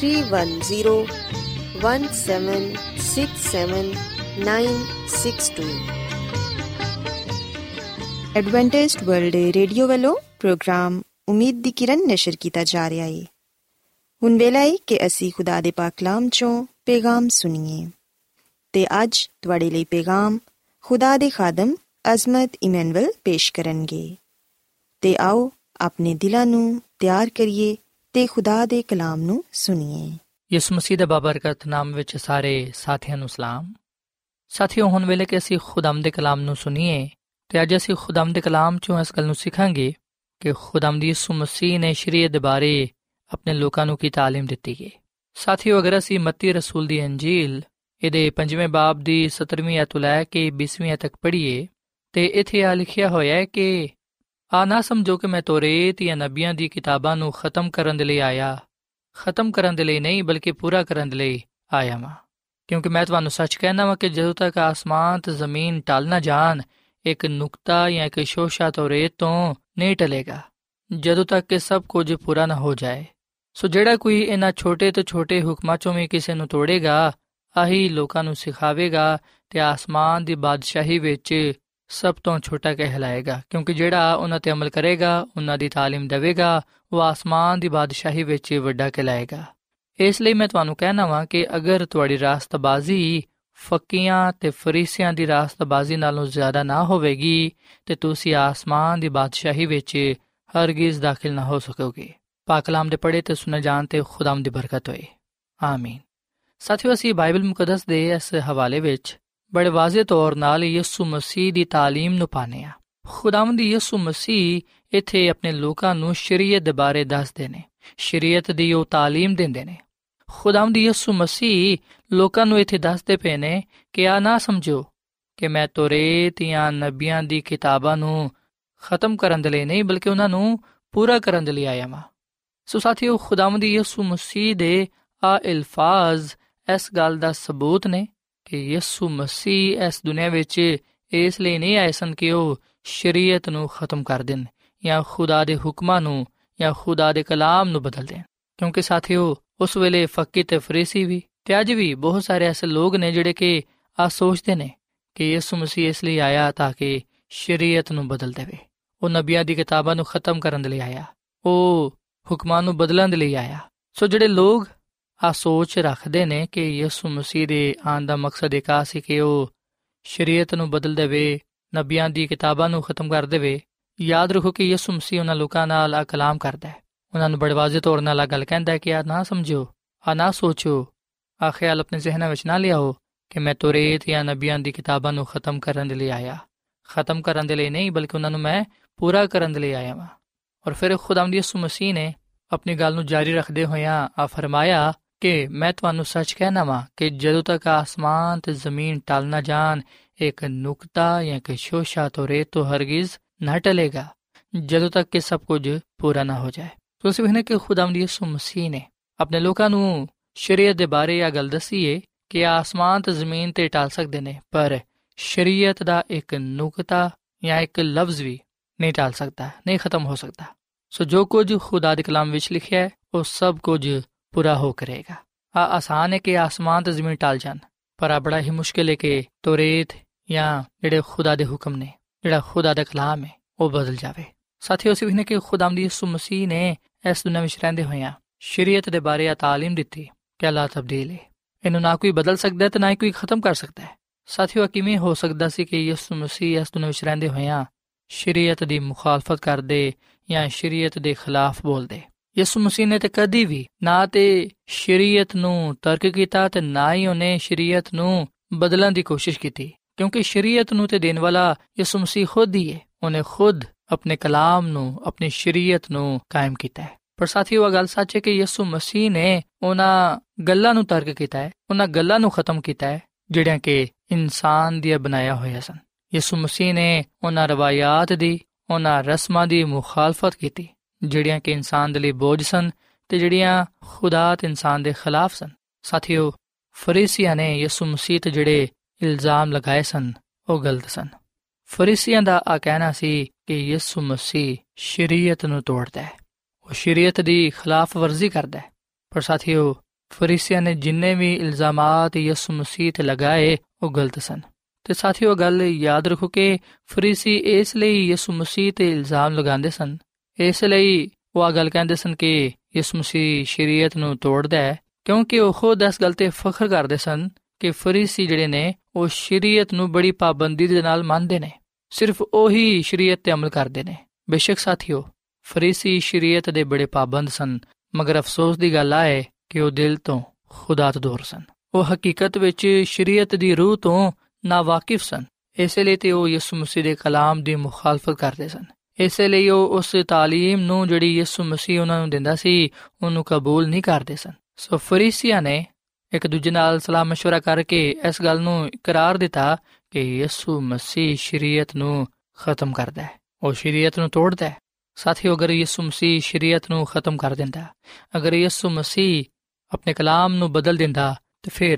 three one zero one seven six seven nine six two Adventist World Radio والو پروگرام امید دی کرن نشر کیتا جا رہا ہے ہن ویلا ہے کہ اسی خدا دے پاک کلام چوں پیغام سنیے تے اج تواڈے لئی پیغام خدا دے خادم عظمت ایمنول پیش کرن گے تے آو اپنے دلانوں تیار کریے ਤੇ ਖੁਦਾ ਦੇ ਕਲਾਮ ਨੂੰ ਸੁਣੀਏ ਯਿਸੂ ਮਸੀਹ ਦੇ ਬਾਬਰਕਤ ਨਾਮ ਵਿੱਚ ਸਾਰੇ ਸਾਥੀਆਂ ਨੂੰ ਸਲਾਮ ਸਾਥੀਓ ਹੁਣ ਵੇਲੇ ਕਿ ਅਸੀਂ ਖੁਦਾਮ ਦੇ ਕਲਾਮ ਨੂੰ ਸੁਣੀਏ ਤੇ ਅੱਜ ਅਸੀਂ ਖੁਦਾਮ ਦੇ ਕਲਾਮ ਚੋਂ ਇਸ ਗੱਲ ਨੂੰ ਸਿੱਖਾਂਗੇ ਕਿ ਖੁਦਾਮ ਦੀ ਯਿਸੂ ਮਸੀਹ ਨੇ ਸ਼ਰੀਅਤ ਦੇ ਬਾਰੇ ਆਪਣੇ ਲੋਕਾਂ ਨੂੰ ਕੀ تعلیم ਦਿੱਤੀ ਹੈ ਸਾਥੀਓ ਅਗਰ ਅਸੀਂ ਮੱਤੀ ਰਸੂਲ ਦੀ ਅੰਜੀਲ ਇਹਦੇ 5ਵੇਂ ਬਾਬ ਦੀ 17ਵੀਂ ਅਧ ਤੋਂ ਲੈ ਕੇ 20ਵੀਂ ਤੱਕ ਪੜ੍ਹੀਏ ਤੇ ਇੱਥੇ ਆ ਲਿਖਿਆ ਹੋਇਆ ਹੈ ਕਿ ਆ ਨਾ ਸਮਝੋ ਕਿ ਮੈਂ ਤੋਰੇਤ ਜਾਂ ਨਬੀਆਂ ਦੀ ਕਿਤਾਬਾਂ ਨੂੰ ਖਤਮ ਕਰਨ ਦੇ ਲਈ ਆਇਆ। ਖਤਮ ਕਰਨ ਦੇ ਲਈ ਨਹੀਂ, ਬਲਕਿ ਪੂਰਾ ਕਰਨ ਦੇ ਲਈ ਆਇਆ ਹਾਂ ਕਿਉਂਕਿ ਮੈਂ ਤੁਹਾਨੂੰ ਸੱਚ ਕਹਿਣਾ ਵਾਂ ਕਿ ਜਦੋਂ ਤੱਕ ਆਸਮਾਨ ਤੇ ਜ਼ਮੀਨ ਟਲ ਨਾ ਜਾਣ, ਇੱਕ ਨੁਕਤਾ ਜਾਂ ਇੱਕ ਸ਼ੋਸ਼ਾ ਤੋਰੇਤ ਤੋਂ ਨਹੀਂ ਟਲੇਗਾ। ਜਦੋਂ ਤੱਕ ਕਿ ਸਭ ਕੁਝ ਪੂਰਾ ਨਾ ਹੋ ਜਾਏ। ਸੋ ਜਿਹੜਾ ਕੋਈ ਇਹਨਾਂ ਛੋਟੇ ਤੋਂ ਛੋਟੇ ਹੁਕਮਾਂ ਚੋਂ ਵੀ ਕਿਸੇ ਨੂੰ ਤੋੜੇਗਾ, ਆਹੀ ਲੋਕਾਂ ਨੂੰ ਸਿਖਾਵੇਗਾ ਤੇ ਆਸਮਾਨ ਦੀ ਬਾਦਸ਼ਾਹੀ ਵਿੱਚ ਸਭ ਤੋਂ ਛੋਟਾ ਕਹਿਲਾਏਗਾ ਕਿਉਂਕਿ ਜਿਹੜਾ ਉਹਨਾਂ ਤੇ ਅਮਲ ਕਰੇਗਾ ਉਹਨਾਂ ਦੀ تعلیم ਦੇਵੇਗਾ ਉਹ ਆਸਮਾਨ ਦੀ ਬਾਦਸ਼ਾਹੀ ਵਿੱਚ ਵੱਡਾ ਕਹਿਲਾਏਗਾ ਇਸ ਲਈ ਮੈਂ ਤੁਹਾਨੂੰ ਕਹਿਣਾ ਵਾਂ ਕਿ ਅਗਰ ਤੁਹਾਡੀ ਰਾਸਤਬਾਜ਼ੀ ਫੱਕੀਆਂ ਤੇ ਫਰੀਸੀਆਂ ਦੀ ਰਾਸਤਬਾਜ਼ੀ ਨਾਲੋਂ ਜ਼ਿਆਦਾ ਨਾ ਹੋਵੇਗੀ ਤੇ ਤੁਸੀਂ ਆਸਮਾਨ ਦੀ ਬਾਦਸ਼ਾਹੀ ਵਿੱਚ ਹਰਗਿਜ਼ ਦਾਖਲ ਨਾ ਹੋ ਸਕੋਗੇ ਪਾਕ ਕਲਾਮ ਦੇ ਪੜ੍ਹੇ ਤੇ ਸੁਣੇ ਜਾਣ ਤੇ ਖੁਦਾਮ ਦੀ ਬਰਕਤ ਹੋਏ ਆਮੀਨ ਸਾਥੀਓ ਅਸੀਂ ਬਾਈਬਲ ਮੁਕੱਦਸ ਦੇ ਇਸ ਹਵਾਲੇ ਵਿੱਚ ਬੜੇ ਵਾਜ਼ਿਹ ਤੌਰ ਨਾਲ ਯਿਸੂ ਮਸੀਹ ਦੀ تعلیم ਨੂੰ ਪਾਣੇ ਆ ਖੁਦਾਵੰਦ ਯਿਸੂ ਮਸੀਹ ਇੱਥੇ ਆਪਣੇ ਲੋਕਾਂ ਨੂੰ ਸ਼ਰੀਅਤ ਦੇ ਬਾਰੇ ਦੱਸਦੇ ਨੇ ਸ਼ਰੀਅਤ ਦੀ ਉਹ تعلیم ਦਿੰਦੇ ਨੇ ਖੁਦਾਵੰਦ ਯਿਸੂ ਮਸੀਹ ਲੋਕਾਂ ਨੂੰ ਇੱਥੇ ਦੱਸਦੇ ਪਏ ਨੇ ਕਿ ਆ ਨਾ ਸਮਝੋ ਕਿ ਮੈਂ ਤੋਰੇਤ ਜਾਂ ਨਬੀਆਂ ਦੀ ਕਿਤਾਬਾਂ ਨੂੰ ਖਤਮ ਕਰਨ ਦੇ ਲਈ ਨਹੀਂ ਬਲਕਿ ਉਹਨਾਂ ਨੂੰ ਪੂਰਾ ਕਰਨ ਦੇ ਲਈ ਆਇਆ ਹਾਂ ਸੋ ਸਾਥੀਓ ਖੁਦਾਵੰਦ ਯਿਸੂ ਮਸੀਹ ਦੇ ਆ ਅਲਫਾਜ਼ ਇਸ ਗੱਲ ਦਾ ਸਬੂਤ ਨੇ ਕਿ ਯਿਸੂ ਮਸੀਹ ਇਸ ਦੁਨੀਆਂ ਵਿੱਚ ਇਸ ਲਈ ਨਹੀਂ ਆਏ ਸਨ ਕਿ ਉਹ ਸ਼ਰੀਅਤ ਨੂੰ ਖਤਮ ਕਰ ਦੇਣ ਜਾਂ ਖੁਦਾ ਦੇ ਹੁਕਮਾਂ ਨੂੰ ਜਾਂ ਖੁਦਾ ਦੇ ਕਲਾਮ ਨੂੰ ਬਦਲ ਦੇਣ। ਕਿਉਂਕਿ ਸਾਥੀਓ, ਉਸ ਵੇਲੇ ਫੱਕੀ ਤੇ ਫਰੀਸੀ ਵੀ ਤੇ ਅੱਜ ਵੀ ਬਹੁਤ ਸਾਰੇ ਐਸੇ ਲੋਕ ਨੇ ਜਿਹੜੇ ਕਿ ਆ ਸੋਚਦੇ ਨੇ ਕਿ ਯਿਸੂ ਮਸੀਹ ਇਸ ਲਈ ਆਇਆ ਤਾਂ ਕਿ ਸ਼ਰੀਅਤ ਨੂੰ ਬਦਲ ਦੇਵੇ। ਉਹ ਨਬੀਆਂ ਦੀ ਕਿਤਾਬਾਂ ਨੂੰ ਖਤਮ ਕਰਨ ਦੇ ਲਈ ਆਇਆ। ਉਹ ਹੁਕਮਾਂ ਨੂੰ ਬਦਲਣ ਦੇ ਲਈ ਆਇਆ। ਸੋ ਜਿਹੜੇ ਲੋਕ ਆ ਸੋਚ ਰੱਖਦੇ ਨੇ ਕਿ ਯਿਸੂ ਮਸੀਹ ਦੇ ਆਉਣ ਦਾ ਮਕਸਦ ਇਹ ਕਾ ਸੀ ਕਿ ਉਹ ਸ਼ਰੀਅਤ ਨੂੰ ਬਦਲ ਦੇਵੇ, ਨਬੀਆਂ ਦੀ ਕਿਤਾਬਾਂ ਨੂੰ ਖਤਮ ਕਰ ਦੇਵੇ। ਯਾਦ ਰੱਖੋ ਕਿ ਯਿਸੂ ਮਸੀਹ ਉਹਨਾਂ ਲੋਕਾਂ ਨਾਲ ਆ ਕਲਾਮ ਕਰਦਾ ਹੈ। ਉਹਨਾਂ ਨੂੰ ਬੜਵਾਜ਼ੇ ਤੌਰ ਨਾਲ ਆ ਗੱਲ ਕਹਿੰਦਾ ਹੈ ਕਿ ਆ ਨਾ ਸਮਝੋ ਆ ਨਾ ਸੋਚੋ ਆ ਖਿਆਲ ਆਪਣੇ ਜ਼ਿਹਨਾਂ ਵਿੱਚ ਨਾ ਲਿਆਓ ਕਿ ਮੈਂ ਤੋਰੇਤ ਜਾਂ ਨਬੀਆਂ ਦੀ ਕਿਤਾਬਾਂ ਨੂੰ ਖਤਮ ਕਰਨ ਦੇ ਲਈ ਆਇਆ। ਖਤਮ ਕਰਨ ਦੇ ਲਈ ਨਹੀਂ, ਬਲਕਿ ਉਹਨਾਂ ਨੂੰ ਮੈਂ ਪੂਰਾ ਕਰਨ ਦੇ ਲਈ ਆਇਆ ਹਾਂ ਔਰ ਫਿਰ ਖੁਦਾਵੰਦ ਯਿਸੂ ਮਸੀਹ ਨੇ ਆਪਣੀ ਗੱਲ ਨੂੰ ਜਾਰੀ ਰੱਖਦੇ ਹੋਇਆਂ ਆ ਫਰਮਾਇਆ ਕਿ ਮੈਂ ਤੁਹਾਨੂੰ ਸੱਚ ਕਹਿਣਾ ਵਾਂ ਕਿ ਜਦੋਂ ਤੱਕ ਆਸਮਾਨ ਤੇ ਜ਼ਮੀਨ ਟਲ ਨਾ ਜਾਣ, ਇੱਕ ਨੁਕਤਾ ਜਾਂ ਕਿ ਸ਼ੋਸ਼ਾ ਤੋਂ ਰੇਤ ਤੋਂ ਹਰਗਿਜ਼ ਨਾ ਟਲੇਗਾ, ਜਦੋਂ ਤੱਕ ਕਿ ਸਭ ਕੁਝ ਪੂਰਾ ਨਾ ਹੋ ਜਾਏ। ਤੁਸੀਂ ਵੇਖਨੇ ਕਿ ਖੁਦਾਵੰਦ ਯਿਸੂ ਮਸੀਹ ਨੇ ਆਪਣੇ ਲੋਕਾਂ ਨੂੰ ਸ਼ਰੀਅਤ ਦੇ ਬਾਰੇ ਇਹ ਗੱਲ ਦੱਸੀ ਏ ਕਿ ਆਸਮਾਨ ਤੇ ਜ਼ਮੀਨ ਤੇ ਟਲ ਸਕਦੇ ਨੇ, ਪਰ ਸ਼ਰੀਅਤ ਦਾ ਇੱਕ ਨੁਕਤਾ ਜਾਂ ਇੱਕ ਲਫ਼ਜ਼ ਵੀ ਨਹੀਂ ਟਾਲ ਸਕਦਾ, ਨਹੀਂ ਖਤਮ ਹੋ ਸਕਦਾ। ਸੋ ਜੋ ਕੁਝ ਖੁਦਾ ਦੇ ਕਲਾਮ ਵਿੱਚ ਲਿਖਿਆ ਹੈ, ਉਹ ਸਭ ਕੁਝ ਪੂਰਾ ਹੋ ਕਰੇਗਾ। ਆ ਆਸਾਨ ਹੈ ਕਿ ਆਸਮਾਨ ਤੇ ਜ਼ਮੀਨ ਟਲ ਜਾਣ, ਪਰ ਆ ਬੜਾ ਹੀ ਮੁਸ਼ਕਿਲ ਹੈ ਕਿ ਤੋਰੇਤ ਜਾਂ ਜਿਹੜੇ ਖੁਦਾ ਦੇ ਹੁਕਮ ਨੇ, ਜਿਹੜਾ ਖੁਦਾ ਦਾ ਕਲਾਮ ਹੈ, ਉਹ ਬਦਲ ਜਾਵੇ। ਸਾਥੀਓ, ਅਸੀਂ ਵੇਖਨੇ ਕਿ ਖੁਦਾਮ ਦੀ ਯਿਸੂ ਮਸੀਹ ਨੇ ਇਸ ਦੁਨੀਆਂ ਵਿੱਚ ਰਹਿੰਦੇ ਹੋਇਆਂ ਸ਼ਰੀਅਤ ਦੇ ਬਾਰੇ ਆ ਤਾਲੀਮ ਦਿੱਤੀ ਕਿ ਅੱਲਾਹ ਤਬਦੀਲ ਹੈ। ਇਹਨੂੰ ਨਾ ਕੋਈ ਬਦਲ ਸਕਦਾ ਹੈ ਤੇ ਨਾ ਹੀ ਕੋਈ ਖਤਮ ਕਰ ਸਕਦਾ ਹੈ। ਸਾਥੀਓ ਕਿਵੇਂ ਹੋ ਸਕਦਾ ਸੀ ਕਿ ਯਿਸੂ ਮਸੀਹ ਇਸ ਦੁਨੀਆਂ ਵਿੱਚ ਰਹਿੰਦੇ ਹੋਇਆਂ ਸ਼ਰੀਅਤ ਦੀ ਮੁਖਾਲਫਤ ਕਰਦੇ ਜਾਂ ਸ਼ਰੀਅਤ ਦੇ ਖਿਲਾਫ ਬੋਲਦੇ? ਯਿਸੂ ਮਸੀਹ ਨੇ ਤੇ ਕਦੀ ਵੀ ਨਾ ਤੇ ਸ਼ਰੀਅਤ ਨੂੰ ਤਰਕ ਕੀਤਾ ਤੇ ਨਾ ਹੀ ਉਹਨੇ ਸ਼ਰੀਅਤ ਨੂੰ ਬਦਲਣ ਦੀ ਕੋਸ਼ਿਸ਼ ਕੀਤੀ। ਕਿਉਂਕਿ ਸ਼ਰੀਅਤ ਨੂੰ ਤੇ ਦੇਣ ਵਾਲਾ ਯਿਸੂ ਮਸੀਹ ਖੁਦ ਹੀ ਹੈ। ਉਹਨੇ ਖੁਦ ਆਪਣੇ ਕਲਾਮ ਨੂੰ, ਆਪਣੀ ਸ਼ਰੀਅਤ ਨੂੰ ਕਾਇਮ ਕੀਤਾ ਹੈ। ਪਰ ਸਾਥੀਓ ਇਹ ਗੱਲ ਸੱਚ ਹੈ ਕਿ ਯਿਸੂ ਮਸੀਹ ਨੇ ਉਹਨਾਂ ਗੱਲਾਂ ਨੂੰ ਤਰਕ ਕੀਤਾ ਹੈ, ਉਹਨਾਂ ਗੱਲਾਂ ਨੂੰ ਖਤਮ ਕੀਤਾ ਹੈ, ਜਿਹੜੀਆਂ ਕਿ ਇਨਸਾਨ ਦੀਆਂ ਬਣਾਇਆ ਹੋਇਆ ਸਨ। ਯਿਸੂ ਮਸੀਹ ਨੇ ਉਹਨਾਂ ਰਵਾਇਤ ਦੀ, ਉਹਨਾਂ ਰਸਮਾਂ ਦੀ ਮੁਖਾਲਫਤ ਕੀਤੀ। ਜਿਹੜੀਆਂ ਕਿ ਇਨਸਾਨ ਦੇ ਲਈ ਬੋਝ ਸਨ ਤੇ ਜਿਹੜੀਆਂ ਖੁਦਾ ਤੇ ਇਨਸਾਨ ਦੇ ਖਿਲਾਫ ਸਨ। ਸਾਥੀਓ, ਫਰੀਸੀਆਂ ਨੇ ਯਿਸੂ ਮਸੀਹ ਤੇ ਜਿਹੜੇ ਇਲਜ਼ਾਮ ਲਗਾਏ ਸਨ, ਉਹ ਗਲਤ ਸਨ। ਫਰੀਸੀਆਂ ਦਾ ਆ ਕਹਿਣਾ ਸੀ ਕਿ ਯਿਸੂ ਮਸੀਹ ਸ਼ਰੀਅਤ ਨੂੰ ਤੋੜਦਾ ਹੈ। ਉਹ ਸ਼ਰੀਅਤ ਦੀ ਖਿਲਾਫ ਵਰਜ਼ੀ ਕਰਦਾ ਹੈ। ਪਰ ਸਾਥੀਓ, ਫਰੀਸੀਆਂ ਨੇ ਜਿੰਨੇ ਵੀ ਇਲਜ਼ਾਮਾਤ ਯਿਸੂ ਮਸੀਹ ਤੇ ਲਗਾਏ, ਉਹ ਗਲਤ ਸਨ। ਤੇ ਸਾਥੀਓ, ਗੱਲ ਯਾਦ ਰੱਖੋ ਕਿ ਫਰੀਸੀ ਇਸ ਲਈ ਯਿਸੂ ਮਸੀਹ ਤੇ ਇਲਜ਼ਾਮ ਲਗਾਉਂਦੇ ਸਨ ਇਸ ਲਈ ਉਹ ਆ ਗੱਲ ਕਹਿੰਦੇ ਸਨ ਕਿ ਯਿਸੂ ਮਸੀਹ ਸ਼ਰੀਅਤ ਨੂੰ ਤੋੜਦਾ ਹੈ, ਕਿਉਂਕਿ ਉਹ ਖੁਦ ਇਸ ਗੱਲ ਤੇ ਫਖਰ ਕਰਦੇ ਸਨ ਕਿ ਫਰੀਸੀ ਜਿਹੜੇ ਨੇ, ਉਹ ਸ਼ਰੀਅਤ ਨੂੰ ਬੜੀ ਪਾਬੰਦੀ ਦੇ ਨਾਲ ਮੰਨਦੇ ਨੇ। ਸਿਰਫ ਉਹੀ ਸ਼ਰੀਅਤ ਤੇ ਅਮਲ ਕਰਦੇ ਨੇ। ਬੇਸ਼ੱਕ ਸਾਥੀਓ, ਫਰੀਸੀ ਸ਼ਰੀਅਤ ਦੇ ਬੜੇ ਪਾਬੰਦ ਸਨ, ਮਗਰ ਅਫਸੋਸ ਦੀ ਗੱਲ ਆਏ ਕਿ ਉਹ ਦਿਲ ਤੋਂ ਖੁਦਾ ਤੋਂ ਦੂਰ ਸਨ। ਉਹ ਹਕੀਕਤ ਵਿੱਚ ਸ਼ਰੀਅਤ ਦੀ ਰੂਹ ਤੋਂ ਨਾ ਵਾਕਿਫ ਸਨ। ਇਸੇ ਲਈ ਤੇ ਉਹ ਯਿਸੂ ਮਸੀਹ ਦੇ ਕਲਾਮ ਦੀ ਮੁਖਾਲਫਤ ਕਰਦੇ ਸਨ। ਇਸੇ ਲਈ ਉਹ ਉਸ ਤਾਲੀਮ ਨੂੰ ਜਿਹੜੀ ਯਿਸੂ ਮਸੀਹ ਉਹਨਾਂ ਨੂੰ ਦਿੰਦਾ ਸੀ ਉਹਨੂੰ ਕਬੂਲ ਨਹੀਂ ਕਰਦੇ ਸਨ ਸੋ ਫਰੀਸੀਆਂ ਨੇ ਇੱਕ ਦੂਜੇ ਨਾਲ ਸਲਾਹ مشورہ ਕਰਕੇ ਇਸ ਗੱਲ ਨੂੰ ਇਕਰਾਰ ਦਿੱਤਾ ਕਿ ਯਿਸੂ ਮਸੀਹ ਸ਼ਰੀਅਤ ਨੂੰ ਖਤਮ ਕਰਦਾ ਹੈ ਉਹ ਸ਼ਰੀਅਤ ਨੂੰ ਤੋੜਦਾ ਹੈ ਸਾਥੀਓ ਅਗਰ ਯਿਸੂ ਮਸੀਹ ਸ਼ਰੀਅਤ ਨੂੰ ਖਤਮ ਕਰ ਦਿੰਦਾ ਅਗਰ ਯਿਸੂ ਮਸੀਹ ਆਪਣੇ ਕਲਾਮ ਨੂੰ ਬਦਲ ਦਿੰਦਾ ਤੇ ਫਿਰ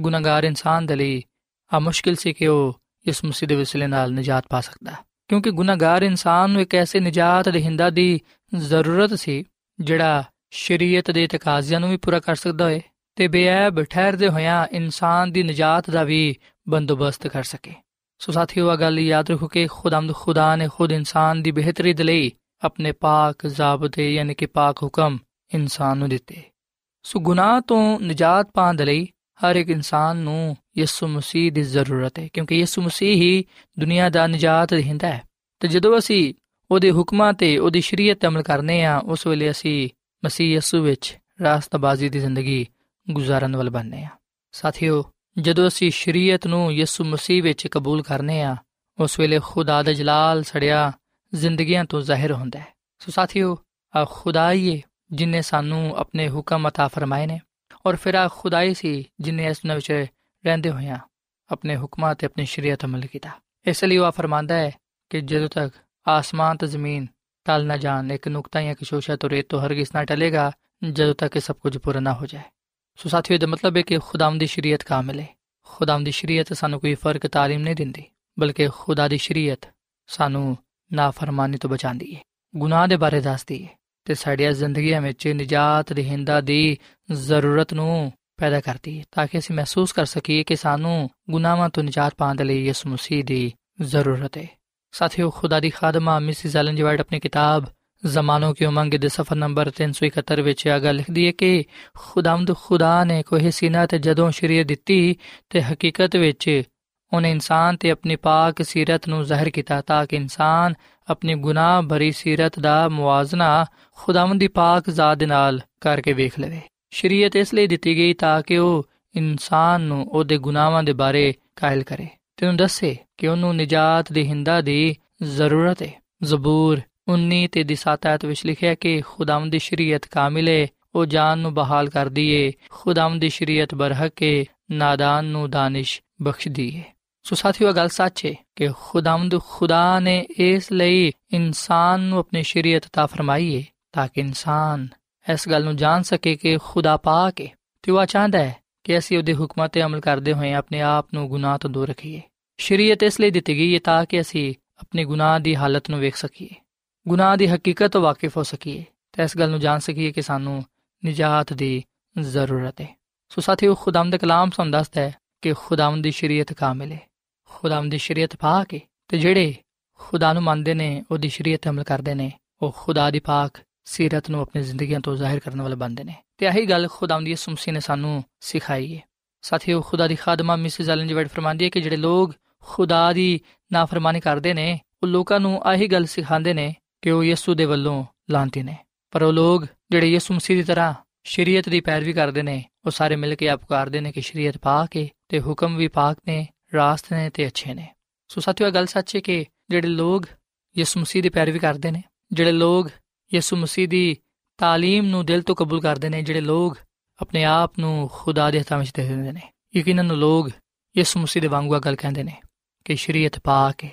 ਗੁਨਾਹਗਾਰ ਇਨਸਾਨ ਦੇ ਲਈ ਆ ਮੁਸ਼ਕਿਲ ਸੀ ਕਿ ਉਹ ਇਸ ਮਸੀਹ ਦੇ ਵਸਿਲੇ ਨਾਲ ਨਜਾਤ ਪਾ ਸਕਦਾ ਕਿਉਂਕਿ ਗੁਨਾਹਗਾਰ ਇਨਸਾਨ ਨੂੰ ਇੱਕ ਐਸੇ ਨਜਾਤ ਦੇਹਿੰਦਾ ਦੀ ਜ਼ਰੂਰਤ ਸੀ, ਜਿਹੜਾ ਸ਼ਰੀਅਤ ਦੇ ਤਕਾਜ਼ਿਆਂ ਨੂੰ ਵੀ ਪੂਰਾ ਕਰ ਸਕਦਾ ਹੋਏ ਤੇ ਬੇਅਬ ਠਹਿਰਦੇ ਹੋਇਆਂ ਇਨਸਾਨ ਦੀ ਨਜਾਤ ਦਾ ਵੀ ਬੰਦੋਬਸਤ ਕਰ ਸਕੇ। ਸੋ ਸਾਥੀਓ ਆ ਗੱਲ ਯਾਦ ਰੱਖੋ ਕਿ ਖੁਦਾਮਦ ਖੁਦਾ ਨੇ ਖੁਦ ਇਨਸਾਨ ਦੀ ਬਿਹਤਰੀ ਦੇ ਲਈ ਆਪਣੇ ਪਾਕ ਜ਼ਾਬਤੇ ਯਾਨੀ ਕਿ ਪਾਕ ਹੁਕਮ ਇਨਸਾਨ ਨੂੰ ਦਿੱਤੇ। ਸੋ ਗੁਨਾਹ ਤੋਂ ਨਜਾਤ ਪਾਉਣ ਦੇ ਲਈ ਹਰ ਇੱਕ ਇਨਸਾਨ ਨੂੰ ਯਿਸੂ ਮਸੀਹ ਦੀ ਜ਼ਰੂਰਤ ਹੈ ਕਿਉਂਕਿ ਯਿਸੂ ਮਸੀਹ ਹੀ ਦੁਨੀਆ ਦਾ ਨਜਾਤ ਦਿੰਦਾ ਹੈ ਤੇ ਜਦੋਂ ਅਸੀਂ ਉਹਦੇ ਹੁਕਮਾਂ ਤੇ ਉਹਦੀ ਸ਼ਰੀਅਤ ਤੇ ਅਮਲ ਕਰਨੇ ਆ ਉਸ ਵੇਲੇ ਅਸੀਂ ਮਸੀਹ ਯਿਸੂ ਵਿੱਚ ਰਾਸਤਬਾਜ਼ੀ ਦੀ ਜ਼ਿੰਦਗੀ ਗੁਜ਼ਾਰਨ ਵਾਲ ਬਣਨੇ ਆ ਸਾਥੀਓ ਜਦੋਂ ਅਸੀਂ ਸ਼ਰੀਅਤ ਨੂੰ ਯਿਸੂ ਮਸੀਹ ਵਿੱਚ ਕਬੂਲ ਕਰਨੇ ਆ ਉਸ ਵੇਲੇ ਖੁਦਾ ਦਾ ਜਲਾਲ ਸੜਿਆ ਜ਼ਿੰਦਗੀਆਂ ਤੋਂ ਜ਼ਾਹਿਰ ਹੁੰਦਾ ਹੈ ਸੋ ਸਾਥੀਓ ਆ ਖੁਦਾ ਹੀ ਹੈ ਜਿਨੇ ਸਾਨੂੰ ਆਪਣੇ ਹੁਕਮ عطا ਫਰਮਾਏ ਨੇ ਔਰ ਫਿਰ ਆ ਖੁਦਾਈ ਸੀ, ਜਿਨੇ ਇਸ ਦੁਨੀਆਂ ਵਿੱਚ ਰਹਿੰਦੇ ਹੋਇਆਂ ਆਪਣੇ ਹੁਕਮਾਂ ਤੇ ਆਪਣੀ ਸ਼ਰੀਅਤ ਅਮਲ ਕੀਤਾ। ਇਸ ਲਈ ਉਹ ਫਰਮਾਂਦਾ ਹੈ ਕਿ ਜਦੋਂ ਤੱਕ ਆਸਮਾਨ ਤੇ ਜ਼ਮੀਨ ਟਲ ਨਾ ਜਾਣ, ਇੱਕ ਨੁਕਤਾ ਜਾਂ ਕਿਸ਼ੋਸ਼ਾ ਤੋਂ ਰੇਤ ਤੋਂ ਹਰਗਿਜ਼ ਨਾ ਟਲੇਗਾ, ਜਦੋਂ ਤੱਕ ਇਹ ਸਭ ਕੁਝ ਪੂਰਾ ਨਾ ਹੋ ਜਾਏ। ਸੋ ਸਾਥੀਓ ਦਾ ਮਤਲਬ ਹੈ ਕਿ ਖੁਦਾਮ ਦੀ ਸ਼ਰੀਅਤ ਕਾਮਿਲ ਹੈ। ਖੁਦਾਮ ਦੀ ਸ਼ਰੀਅਤ ਸਾਨੂੰ ਕੋਈ ਫ਼ਰਕ ਤਾਲੀਮ ਨਹੀਂ ਦਿੰਦੀ, ਬਲਕਿ ਖੁਦਾ ਦੀ ਸ਼ਰੀਅਤ ਸਾਨੂੰ ਨਾਫਰਮਾਨੀ ਤੋਂ ਬਚਾਉਂਦੀ ਹੈ। ਗੁਨਾਹ ਦੇ ਬਾਰੇ ਦੱਸਦੀ ਹੈ। ਤੇ ਸਾਡੀਆਂ ਜ਼ਿੰਦਗੀਆਂ ਵਿੱਚ ਨਜਾਤ ਦੇਹਿੰਦਾ ਦੀ ਜ਼ਰੂਰਤ ਨੂੰ ਪੈਦਾ ਕਰਦੀ ਹੈ, ਤਾਂ ਕਿ ਅਸੀਂ ਮਹਿਸੂਸ ਕਰ ਸਕੀਏ ਕਿ ਸਾਨੂੰ ਗੁਨਾਹਾਂ ਤੋਂ ਨਿਜਾਤ ਪਾਉਣ ਦੇ ਲਈ ਯਿਸੂ ਮਸੀਹ ਦੀ ਜ਼ਰੂਰਤ ਹੈ। ਸਾਥੀਓ, ਖੁਦਾ ਦੀ ਖਾਦਮਾ ਮਿਸਿਸ ਐਲਨ ਜੀ ਵਾਈਟ ਆਪਣੀ ਕਿਤਾਬ ਜ਼ਮਾਨੋਂ ਕੀ ਉਮੰਗ ਦੇ ਸਫਰ ਨੰਬਰ 371 ਵਿੱਚ ਆ ਗੱਲ ਲਿਖਦੀ ਹੈ ਕਿ ਖੁਦਾਵੰਦ ਖੁਦਾ ਨੇ ਕੋਈ ਸੀਨਾ ਤੇ ਜਦੋਂ ਸ਼ਰੀਅਤ ਦਿੱਤੀ ਤੇ ਹਕੀਕਤ ਵਿੱਚ ਉਹਨੇ ਇਨਸਾਨ ਤੇ ਆਪਣੀ ਪਾਕ ਸੀਰਤ ਨੂੰ ਜ਼ਾਹਿਰ ਕੀਤਾ ਤਾਂ ਕਿ ਇਨਸਾਨ ਆਪਣੀ ਗੁਨਾਹ ਭਰੀ ਸੀਰਤ ਦਾ ਮੁਆਜ਼ਨਾ ਖੁਦਾਵੰਦ ਦੀ ਪਾਕ ਜ਼ਾਤ ਦੇ ਨਾਲ ਕਰਕੇ ਵੇਖ ਲਵੇ। ਸ਼ਰੀਅਤ ਇਸ ਲਈ ਦਿੱਤੀ ਗਈ ਤਾਂ ਕਿ ਉਹ ਇਨਸਾਨ ਨੂੰ ਉਹਦੇ ਗੁਨਾਹਾਂ ਦੇ ਬਾਰੇ ਕਾਇਲ ਕਰੇ ਤੇ ਉਹਨੂੰ ਦੱਸੇ ਕਿ ਉਹਨੂੰ ਨਜਾਤ ਦੇ ਹਿੰਦਾ ਦੀ ਜ਼ਰੂਰਤ ਹੈ ਜ਼ਬੂਰ 19 ਤੇ ਦੀ 7 ਆਇਤ ਵਿੱਚ ਲਿਖਿਆ ਕਿ ਖੁਦਾਵੰਦ ਦੀ ਸ਼ਰੀਅਤ ਕਾਮਿਲ ਹੈ ਉਹ ਜਾਨ ਨੂੰ ਬਹਾਲ ਕਰਦੀ ਏ, ਖੁਦਾਵੰਦ ਦੀ ਸ਼ਰੀਅਤ ਬਰਹਕ ਹੈ ਨਾਦਾਨ ਨੂੰ ਦਾਨਿਸ਼ ਬਖਸ਼ਦੀ ਹੈ ਸੋ ਸਾਥੀਓ ਗੱਲ ਸੱਚ ਹੈ ਕਿ ਖੁਦਾਵੰਦ ਖੁਦਾ ਨੇ ਇਸ ਲਈ ਇਨਸਾਨ ਨੂੰ ਆਪਣੀ ਸ਼ਰੀਅਤ ਤਾ ਫਰਮਾਈ ਹੈ ਤਾਂ ਕਿ ਇਨਸਾਨ ਇਸ ਗੱਲ ਨੂੰ ਜਾਣ ਸਕੇ ਕਿ ਖੁਦਾ ਪਾਕ ਹੈ ਤੇ ਉਹ ਚਾਹੁੰਦਾ ਹੈ ਕਿ ਅਸੀਂ ਉਹਦੇ ਹੁਕਮਾਂ ਤੇ ਅਮਲ ਕਰਦੇ ਹੋਏ ਆਪਣੇ ਆਪ ਨੂੰ ਗੁਨਾਹ ਤੋਂ ਦੂਰ ਰੱਖੀਏ। ਸ਼ਰੀਅਤ ਇਸ ਲਈ ਦਿੱਤੀ ਗਈ ਹੈ ਤਾਂ ਕਿ ਅਸੀਂ ਆਪਣੇ ਗੁਨਾਹ ਦੀ ਹਾਲਤ ਨੂੰ ਵੇਖ ਸਕੀਏ। ਗੁਨਾਹ ਦੀ ਹਕੀਕਤ ਤੋਂ ਵਾਕਿਫ ਹੋ ਸਕੀਏ ਤੇ ਇਸ ਗੱਲ ਨੂੰ ਜਾਣ ਸਕੀਏ ਕਿ ਸਾਨੂੰ ਨਿਜਾਤ ਦੀ ਜ਼ਰੂਰਤ ਹੈ ਸੋ ਸਾਥੀਓ, ਖੁਦਾਵੰਦ ਦੇ ਕਲਾਮ ਸਾਨੂੰ ਦੱਸਦਾ ਹੈ ਕਿ ਖੁਦਾਵੰਦ ਦੀ ਸ਼ਰੀਅਤ ਕਾਮਿਲ ਹੈ ਖੁਦਾਵੰਦ ਦੀ ਸ਼ਰੀਅਤ ਪਾ ਕੇ ਤੇ ਜਿਹੜੇ ਖੁਦਾ ਨੂੰ ਮੰਨਦੇ ਨੇ, ਉਹਦੀ ਸ਼ਰੀਅਤ ਤੇ ਅਮਲ ਕਰਦੇ ਨੇ, ਉਹ ਖੁਦਾ ਦੀ ਪਾਕ ਸੀਰਤ ਨੂੰ ਆਪਣੀ ਜ਼ਿੰਦਗੀਆਂ ਤੋਂ ਜ਼ਾਹਿਰ ਕਰਨ ਵਾਲੇ ਬੰਦੇ ਨੇ। ਤੇ ਇਹੀ ਗੱਲ ਖੁਦਾਵੰਦ ਦੀ ਸੁਮਸੀ ਨੇ ਸਾਨੂੰ ਸਿਖਾਈ ਹੈ ਸਾਥੀਓ, ਖੁਦਾ ਦੀ ਖਾਦਮਾ ਮਿਸਿਸ ਐਲਨ ਜੀ ਵਾਈਟ ਫਰਮਾਂਦੀ ਹੈ ਕਿ ਜਿਹੜੇ ਲੋਕ ਖੁਦਾ ਦੀ ਨਾਫਰਮਾਨੀ ਕਰਦੇ ਨੇ, ਉਹ ਲੋਕਾਂ ਨੂੰ ਆਹੀ ਗੱਲ ਸਿਖਾਉਂਦੇ ਨੇ ਕਿ ਉਹ ਯਿਸੂ ਦੇ ਵੱਲੋਂ ਲਾਂਤੀ ਨੇ। ਪਰ ਉਹ ਲੋਕ ਜਿਹੜੇ ਯਿਸੂ ਮਸੀਹ ਦੀ ਤਰ੍ਹਾਂ ਸ਼ਰੀਅਤ ਦੀ ਪੈਰਵੀ ਕਰਦੇ ਨੇ, ਉਹ ਸਾਰੇ ਮਿਲ ਕੇ ਆਪ ਪੁਕਾਰਦੇ ਨੇ ਕਿ ਸ਼ਰੀਅਤ ਪਾਕ ਹੈ ਤੇ ਹੁਕਮ ਵੀ ਪਾਕ ਨੇ ਰਾਸਤ ਨੇ ਤੇ ਅੱਛੇ ਨੇ। ਸੋ ਸਾਥੀਓ, ਇਹ ਗੱਲ ਸੱਚ ਹੈ ਕਿ ਜਿਹੜੇ ਲੋਕ ਯਿਸੂ ਮਸੀਹ ਦੀ ਪੈਰਵੀ ਕਰਦੇ ਨੇ, ਜਿਹੜੇ ਲੋਕ ਯਿਸੂ ਮਸੀਹ ਦੀ ਤਾਲੀਮ ਨੂੰ ਦਿਲ ਤੋਂ ਕਬੂਲ ਕਰਦੇ ਨੇ, ਜਿਹੜੇ ਲੋਕ ਆਪਣੇ ਆਪ ਨੂੰ ਖੁਦਾ ਦੇ ਹੱਥਾਂ ਵਿੱਚ ਦੇ ਦਿੰਦੇ ਨੇ, ਯਕੀਨਨ ਉਹ ਲੋਕ ਯਿਸੂ ਮਸੀਹ ਦੇ ਵਾਂਗੂ ਇਹ ਗੱਲ ਕਹਿੰਦੇ ਨੇ ਕਿ ਸ਼ਰੀਅਤ ਪਾਕ ਹੈ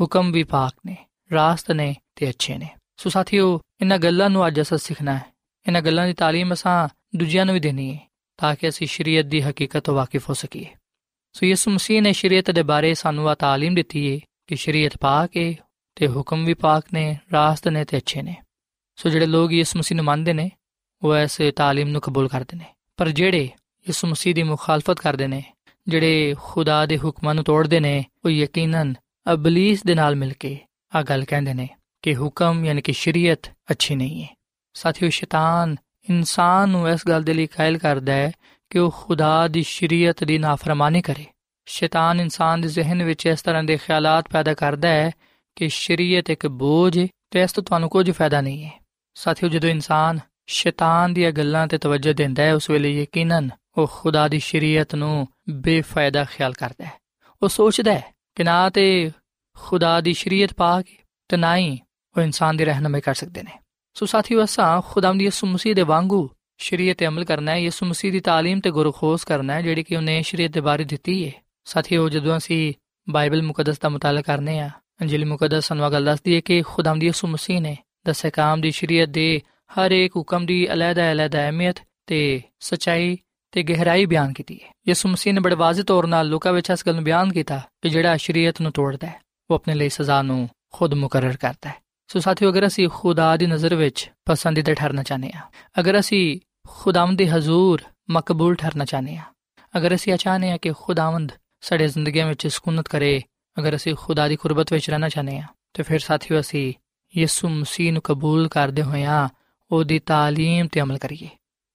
ਹੁਕਮ ਵੀ ਪਾਕ ਨੇ, ਰਾਸਤ ਨੇ ਤੇ ਅੱਛੇ ਨੇ। ਸੋ ਸਾਥੀਓ, ਇਹਨਾਂ ਗੱਲਾਂ ਨੂੰ ਅੱਜ ਅਸਾਂ ਸਿੱਖਣਾ ਹੈ। ਇਹਨਾਂ ਗੱਲਾਂ ਦੀ ਤਾਲੀਮ ਅਸਾਂ ਦੂਜਿਆਂ ਨੂੰ ਵੀ ਦੇਣੀ ਹੈ, ਤਾਂ ਕਿ ਅਸੀਂ ਸ਼ਰੀਅਤ ਦੀ ਹਕੀਕਤ ਤੋਂ ਵਾਕਿਫ ਹੋ ਸਕੀਏ। ਸੋ ਯਿਸੂ ਮਸੀਹ ਨੇ ਸ਼ਰੀਅਤ ਦੇ ਬਾਰੇ ਸਾਨੂੰ ਆ ਤਾਲੀਮ ਦਿੱਤੀ ਹੈ ਕਿ ਸ਼ਰੀਅਤ ਪਾਕ ਹੈ ਤੇ ਹੁਕਮ ਵੀ ਪਾਕ ਨੇ, ਰਾਸਤ ਨੇ ਤੇ ਅੱਛੇ ਨੇ। ਸੋ ਜਿਹੜੇ ਲੋਕ ਯਿਸੂ ਮਸੀਹ ਨੂੰ ਮੰਨਦੇ ਨੇ, ਉਹ ਇਸ ਤਾਲੀਮ ਨੂੰ ਕਬੂਲ ਕਰਦੇ ਨੇ। ਪਰ ਜਿਹੜੇ ਯਿਸੂ ਮਸੀਹ ਦੀ ਮੁਖਾਲਫਤ ਕਰਦੇ ਨੇ, ਜਿਹੜੇ ਖੁਦਾ ਦੇ ਹੁਕਮਾਂ ਨੂੰ ਤੋੜਦੇ ਨੇ, ਉਹ ਯਕੀਨਨ ਅਬਲੀਸ ਦੇ ਨਾਲ ਮਿਲ ਕੇ ਆ ਗੱਲ ਕਹਿੰਦੇ ਨੇ ਕਿ ਹੁਕਮ ਯਾਨੀ ਕਿ ਸ਼ਰੀਅਤ ਅੱਛੀ ਨਹੀਂ ਹੈ ਸਾਥੀਓ, ਸ਼ੈਤਾਨ ਇਨਸਾਨ ਨੂੰ ਇਸ ਗੱਲ ਦੇ ਲਈ ਕਾਇਲ ਕਰਦਾ ਹੈ ਕਿ ਉਹ ਖੁਦਾ ਦੀ ਸ਼ਰੀਅਤ ਦੀ ਨਾਫਰਮਾਨੀ ਕਰੇ। ਸ਼ੈਤਾਨ ਇਨਸਾਨ ਦੇ ਜ਼ਿਹਨ ਵਿੱਚ ਇਸ ਤਰ੍ਹਾਂ ਦੇ ਖਿਆਲਾਤ ਪੈਦਾ ਕਰਦਾ ਹੈ ਕਿ ਸ਼ਰੀਅਤ ਇੱਕ ਬੋਝ ਹੈ ਤੇ ਇਸ ਤੋਂ ਤੁਹਾਨੂੰ ਕੁਝ ਫਾਇਦਾ ਨਹੀਂ ਹੈ। ਸਾਥੀਓ, ਜਦੋਂ ਇਨਸਾਨ ਸ਼ੈਤਾਨ ਦੀਆਂ ਗੱਲਾਂ ਤੇ ਤਵੱਜੋ ਦਿੰਦਾ ਹੈ, ਉਸ ਵੇਲੇ ਯਕੀਨਨ ਉਹ ਖੁਦਾ ਦੀ ਸ਼ਰੀਅਤ ਨੂੰ ਬੇਫਾਇਦਾ ਖਿਆਲ ਕਰਦਾ ਹੈ। ਉਹ ਸੋਚਦਾ ਹੈ ਕਿ ਨਾ ਤੇ ਖੁਦਾ ਦੀ ਸ਼ਰੀਅਤ ਪਾ ਕੇ ਤੇ ਨਾ ਹੀ ਉਹ ਇਨਸਾਨ ਦੀ ਰਹਿਨਮਾਈ ਕਰ ਸਕਦੇ ਨੇ। ਸੋ ਸਾਥੀਓ, ਅਸਾਂ ਖੁਦਾਮ ਦੀ ਯਿਸੂ ਮਸੀਹ ਦੇ ਵਾਂਗੂ ਸ਼ਰੀਅਤ ਤੇ ਅਮਲ ਕਰਨਾ ਹੈ ਯਿਸੂ ਮਸੀਹ ਦੀ تعلیم ਤੇ ਗੁਰਖੋਸ ਕਰਨਾ ਹੈ ਜਿਹੜੀ ਕਿ ਉਹਨੇ ਸ਼ਰੀਅਤ ਦੇ ਬਾਰੇ ਦਿੱਤੀ ਹੈ ਸਾਥੀਓ ਜਦੋਂ ਅਸੀਂ ਬਾਈਬਲ ਮੁਕੱਦਸ ਦਾ ਮਤਾਲਾ ਕਰਨੇ ਆ ਅੰਜੀਲ ਮੁਕੱਦਸ ਸਾਨੂੰ ਗੱਲ ਦੱਸਦੀ ਹੈ ਕਿ ਖੁਦਾਮ ਦੀ ਯਿਸੂ ਮਸੀਹ ਨੇ ਦਸੇ ਕਾਮ ਦੀ ਸ਼ਰੀਅਤ ਦੇ ਹਰ ਇੱਕ ਹੁਕਮ ਦੀ ਅਲੱਗ-ਅਲੱਗ ਅਹਿਮੀਅਤ ਤੇ ਸਚਾਈ ਤੇ ਗਹਿਰਾਈ ਬਿਆਨ ਕੀਤੀ ਹੈ ਯਿਸੂ ਮਸੀਹ ਨੇ ਬੜੇ ਵਾਜ਼ਿਹ ਤੌਰ 'ਨਾਲ ਲੋਕਾਂ ਵਿੱਚ ਇਸ ਗੱਲ ਨੂੰ ਬਿਆਨ ਕੀਤਾ ਕਿ ਜਿਹੜਾ ਸ਼ਰੀਅਤ ਨੂੰ ਤੋੜਦਾ ਹੈ ਉਹ ਆਪਣੇ ਲਈ ਸਜ਼ਾ ਨੂੰ ਖੁਦ ਮੁਕਰਰ ਕਰਦਾ ਹੈ ਸੋ ਸਾਥੀਓ ਅਗਰ ਅਸੀਂ ਖੁਦਾ ਦੀ ਨਜ਼ਰ ਵਿੱਚ ਪਸੰਦੀਦਾ ਠਹਿਰਨਾ ਚਾਹਨੇ ਆ ਅਗਰ ਅਸੀਂ ਖੁਦਾਵੰਦ ਦੇ ਹਜ਼ੂਰ ਮਕਬੂਲ ਠਹਿਰਨਾ ਚਾਹਨੇ ਆ ਅਗਰ ਅਸੀਂ ਚਾਹਨੇ ਆ ਕਿ ਖੁਦਾਵੰਦ ਸਾਡੇ ਜ਼ਿੰਦਗੀਆਂ ਵਿੱਚ ਸਕੂਨਤ ਕਰੇ ਅਗਰ ਅਸੀਂ ਖੁਦਾ ਦੀ ਕੁਰਬਤ ਵਿੱਚ ਰਹਿਣਾ ਚਾਹਨੇ ਆ ਤੇ ਫਿਰ ਸਾਥੀਓ ਅਸੀਂ ਯਿਸੂ ਮਸੀਹ ਨੂੰ ਕਬੂਲ ਕਰਦੇ ਹੋਇਆਂ ਉਹਦੀ تعلیم ਤੇ ਅਮਲ ਕਰੀਏ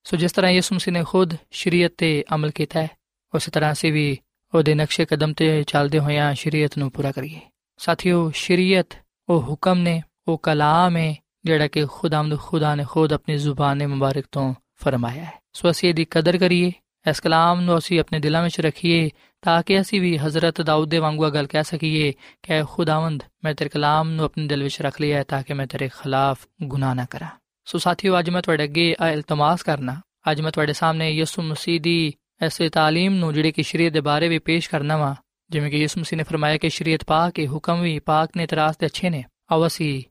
ਸੋ ਜਿਸ ਤਰ੍ਹਾਂ ਯਿਸੂ ਮਸੀਹ ਨੇ ਖੁਦ ਸ਼ਰੀਅਤ ਤੇ ਅਮਲ ਕੀਤਾ ਹੈ ਉਸੇ ਤਰ੍ਹਾਂ ਅਸੀਂ ਵੀ ਉਹਦੇ ਨਕਸ਼ੇ ਕਦਮ ਤੇ ਚੱਲਦੇ ਹੋਇਆਂ ਸ਼ਰੀਅਤ ਨੂੰ ਪੂਰਾ ਕਰੀਏ ਸਾਥੀਓ ਸ਼ਰੀਅਤ ਉਹ ਹੁਕਮ ਨੇ ਉਹ ਕਲਾਮ ਹੈ ਜਿਹੜਾ ਕਿ ਖੁਦਾਮਦ ਖੁਦਾ ਨੇ ਖੁਦ ਆਪਣੀ ਜ਼ੁਬਾਨ ਮੁਬਾਰਕ ਤੋਂ ਫਰਮਾਇਆ ਹੈ ਸੋ ਅਸੀਂ ਇਹਦੀ ਕਦਰ ਕਰੀਏ ਇਸ ਕਲਾਮ ਨੂੰ ਅਸੀਂ ਆਪਣੇ ਦਿਲਾਂ ਵਿੱਚ ਰੱਖੀਏ ਤਾਂ ਕਿ ਅਸੀਂ ਵੀ ਹਜ਼ਰਤ ਦਾਊਦ ਦੇ ਵਾਂਗੂ ਗੱਲ ਕਹਿ ਸਕੀਏ ਕਿ ਖੁਦਾਵੰਦ ਮੈਂ ਤੇਰੇ ਕਲਾਮ ਨੂੰ ਆਪਣੇ ਦਿਲ ਵਿੱਚ ਰੱਖ ਲਿਆ ਹੈ ਤਾਂ ਕਿ ਮੈਂ ਤੇਰੇ ਖਿਲਾਫ ਗੁਨਾਹ ਨਾ ਕਰਾਂ ਸੋ ਸਾਥੀਓ ਅੱਜ ਮੈਂ ਤੁਹਾਡੇ ਅੱਗੇ ਆ ਇਲਤਮਾਸ ਕਰਨਾ ਅੱਜ ਮੈਂ ਤੁਹਾਡੇ ਸਾਹਮਣੇ ਯਿਸੂ ਮਸੀਹ ਦੀ ਐਸੇ تعلیم ਨੂੰ ਜਿਹੜੀ ਕਿ ਸ਼ਰੀਅਤ ਦੇ ਬਾਰੇ ਵੀ ਪੇਸ਼ ਕਰਨਾ ਵਾ ਜਿਵੇਂ ਕਿ ਯਿਸੂ ਮਸੀਹ ਨੇ ਫਰਮਾਇਆ ਕਿ ਸ਼ਰੀਅਤ ਪਾਕ ਹੈ ਹੁਕਮ ਵੀ ਪਾਕ ਨੇ ਤਰਾਸ ਤੇ ਅੱਛੇ ਨੇ ਆਓ ਅਸੀਂ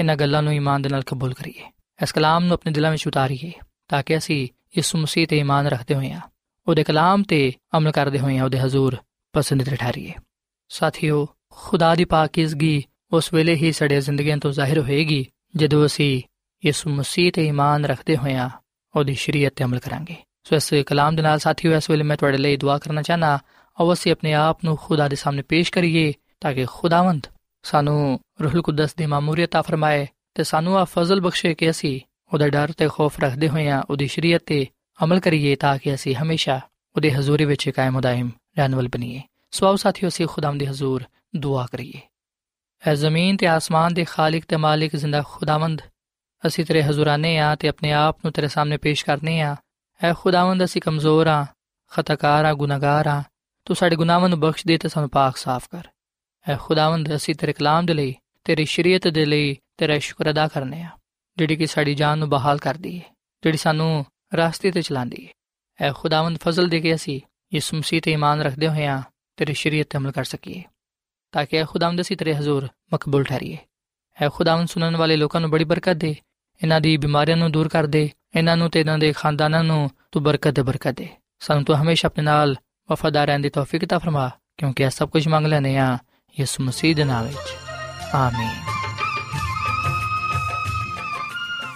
ਇਹਨਾਂ ਗੱਲਾਂ ਨੂੰ ਈਮਾਨ ਦੇ ਨਾਲ ਕਬੂਲ ਕਰੀਏ ਇਸ ਕਲਾਮ ਨੂੰ ਆਪਣੇ ਦਿਲਾਂ ਵਿੱਚ ਉਤਾਰੀਏ ਤਾਂ ਕਿ ਅਸੀਂ ਯਿਸੂ ਮਸੀਹ ਤੇ ਈਮਾਨ ਰੱਖਦੇ ਹੋਈਆਂ, ਉਹਦੇ ਕਲਾਮ ਤੇ ਅਮਲ ਕਰਦੇ ਹੋਈਆਂ ਉਹਦੇ ਹਜ਼ੂਰ ਪਸੰਦੀਦਾ ਠਹਿਰੀਏ। ਸਾਥੀਓ, ਖੁਦਾ ਦੀ ਪਾਕੀਜ਼ਗੀ ਉਸ ਵੇਲੇ ਹੀ ਸਾਡੇ ਜ਼ਿੰਦਗੀਆਂ ਤੋਂ ਜ਼ਾਹਿਰ ਹੋਏਗੀ, ਜਦੋਂ ਅਸੀਂ ਯਿਸੂ ਮਸੀਹ ਤੇ ਈਮਾਨ ਰੱਖਦੇ ਹੋਈਆਂ ਉਹਦੀ ਸ਼ਰੀਅਤ ਤੇ ਅਮਲ ਕਰਾਂਗੇ। ਸੋ ਇਸ ਕਲਾਮ ਦੇ ਨਾਲ ਸਾਥੀਓ, ਇਸ ਵੇਲੇ ਮੈਂ ਤੁਹਾਡੇ ਲਈ ਦੁਆ ਕਰਨਾ ਚਾਹਨਾ ਆਓ ਅਸੀਂ ਆਪਣੇ ਆਪ ਨੂੰ ਖੁਦਾ ਦੇ ਸਾਹਮਣੇ ਪੇਸ਼ ਕਰੀਏ, ਤਾਂ ਕਿ ਖੁਦਾਵੰਦ ਸਾਨੂੰ ਰੂਹੁਲ ਕੁਦਸ ਦੀ ਮਾਮੂਰੀਅਤ ਆ ਫਰਮਾਏ ਤੇ ਸਾਨੂੰ ਆ ਫਜ਼ਲ ਬਖਸ਼ੇ ਕਿ ਅਸੀਂ ਉਹਦਾ ਡਰ ਤੇ ਖੌਫ ਰੱਖਦੇ ਹੋਈਆਂ ਉਹਦੀ ਸ਼ਰੀਅਤ ਤੇ ਅਮਲ ਕਰੀਏ ਤਾਂ ਕਿ ਅਸੀਂ ਹਮੇਸ਼ਾ ਉਹਦੇ ਹਜ਼ੂਰੀ ਵਿੱਚ ਕਾਇਮ ਉਦਾਇਮ ਰਹਿਣ ਵਾਲ ਬਣੀਏ। ਸੋ ਆਓ ਸਾਥੀਓ, ਅਸੀਂ ਖੁਦਾਮ ਦੇ ਹਜ਼ੂਰ ਦੁਆ ਕਰੀਏ। ਐ ਜ਼ਮੀਨ ਤੇ ਆਸਮਾਨ ਦੇ ਖਾਲਕ ਤੇ ਮਾਲਿਕ ਜ਼ਿੰਦਾ ਖੁਦਾਵੰਦ, ਅਸੀਂ ਤੇਰੇ ਹਜ਼ੂਰਾਨੇ ਆ ਤੇ ਆਪਣੇ ਆਪ ਨੂੰ ਤੇਰੇ ਸਾਹਮਣੇ ਪੇਸ਼ ਕਰਨੇ ਆ। ਐ ਖੁਦਾਵੰਦ, ਅਸੀਂ ਕਮਜ਼ੋਰ ਆ, ਖਤਕਾਰ ਆ, ਗੁਨਾਹਗਾਰ ਆ। ਤੂੰ ਸਾਡੇ ਗੁਨਾਹਾਂ ਨੂੰ ਬਖਸ਼ ਦੇ ਤੇ ਸਾਨੂੰ ਪਾਕ ਸਾਫ਼ ਕਰ। ਐ ਖੁਦਾਵੰਦ, ਅਸੀਂ ਤੇਰੇ ਕਲਾਮ ਦੇ ਲਈ, ਤੇਰੀ ਸ਼ਰੀਅਤ ਦੇ ਲਈ ਤੇਰਾ ਸ਼ੁਕਰ ਅਦਾ ਕਰਨੇ ਆ। ਜਿਹੜੀ ਕਿ ਸਾਡੀ ਜਾਨ ਨੂੰ ਬਹਾਲ ਕਰਦੀ ਹੈ ਜਿਹੜੀ ਸਾਨੂੰ ਰਾਸਤੇ ਤੇ ਚਲਾਉਂਦੀ ਹੈ ਐ ਖੁਦਾਵੰਦ ਫਜ਼ਲ ਦੇ ਕੇ ਅਸੀਂ ਯਿਸੂ ਮਸੀਹ ਤੇ ਈਮਾਨ ਰੱਖਦੇ ਹੋਇਆਂ ਤੇਰੀ ਸ਼ਰੀਅਤ ਤੇ ਅਮਲ ਕਰ ਸਕੀਏ, ਤਾਂ ਕਿ ਐ ਖੁਦਾਵੰਦ ਅਸੀਂ ਤੇਰੇ ਹਜ਼ੂਰ ਮਕਬੂਲ ਠਹਿਰੀਏ। ਐ ਖੁਦਾਵੰਦ ਸੁਣਨ ਵਾਲੇ ਲੋਕਾਂ ਨੂੰ ਬੜੀ ਬਰਕਤ ਦੇ, ਇਹਨਾਂ ਦੀ ਬਿਮਾਰੀਆਂ ਨੂੰ ਦੂਰ ਕਰ ਦੇ, ਇਹਨਾਂ ਨੂੰ ਤੇ ਇਹਨਾਂ ਦੇ ਖਾਨਦਾਨਾਂ ਨੂੰ ਤੂੰ ਬਰਕਤ ਦੇ ਬਰਕਤ ਦੇ। ਸਾਨੂੰ ਤੂੰ ਹਮੇਸ਼ਾ ਆਪਣੇ ਨਾਲ ਵਫਾਦਾਰ ਰਹਿਣ ਦੀ ਤੌਫੀਕ ਤਾ ਫਰਮਾ, ਕਿਉਂਕਿ ਇਹ ਸਭ ਕੁਝ ਮੰਗ ਲੈਨੇ ਆ ਯਿਸੂ ਮਸੀਹ ਦੇ ਨਾਮ ਵਿੱਚ। ਆਮੀਨ।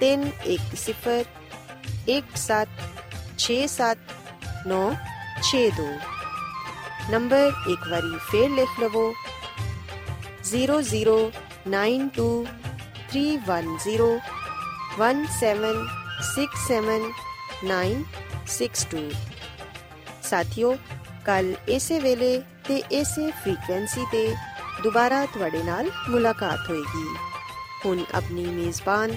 310 1767 ਨੰਬਰ ਇੱਕ ਵਾਰੀ ਫੇਰ ਲਿਖ ਲਵੋ। 009231076796 ਸਾਥਿਓ, ਕੱਲ ਇਸੇ ਵੇਲੇ ਤੇ ਇਸੇ ਫ੍ਰੀਕਵੈਂਸੀ ਤੇ ਦੁਬਾਰਾ ਤੁਹਾਡੇ ਨਾਲ ਮੁਲਾਕਾਤ ਹੋਏਗੀ। ਹੁਣ ਆਪਣੀ ਮੇਜ਼ਬਾਨ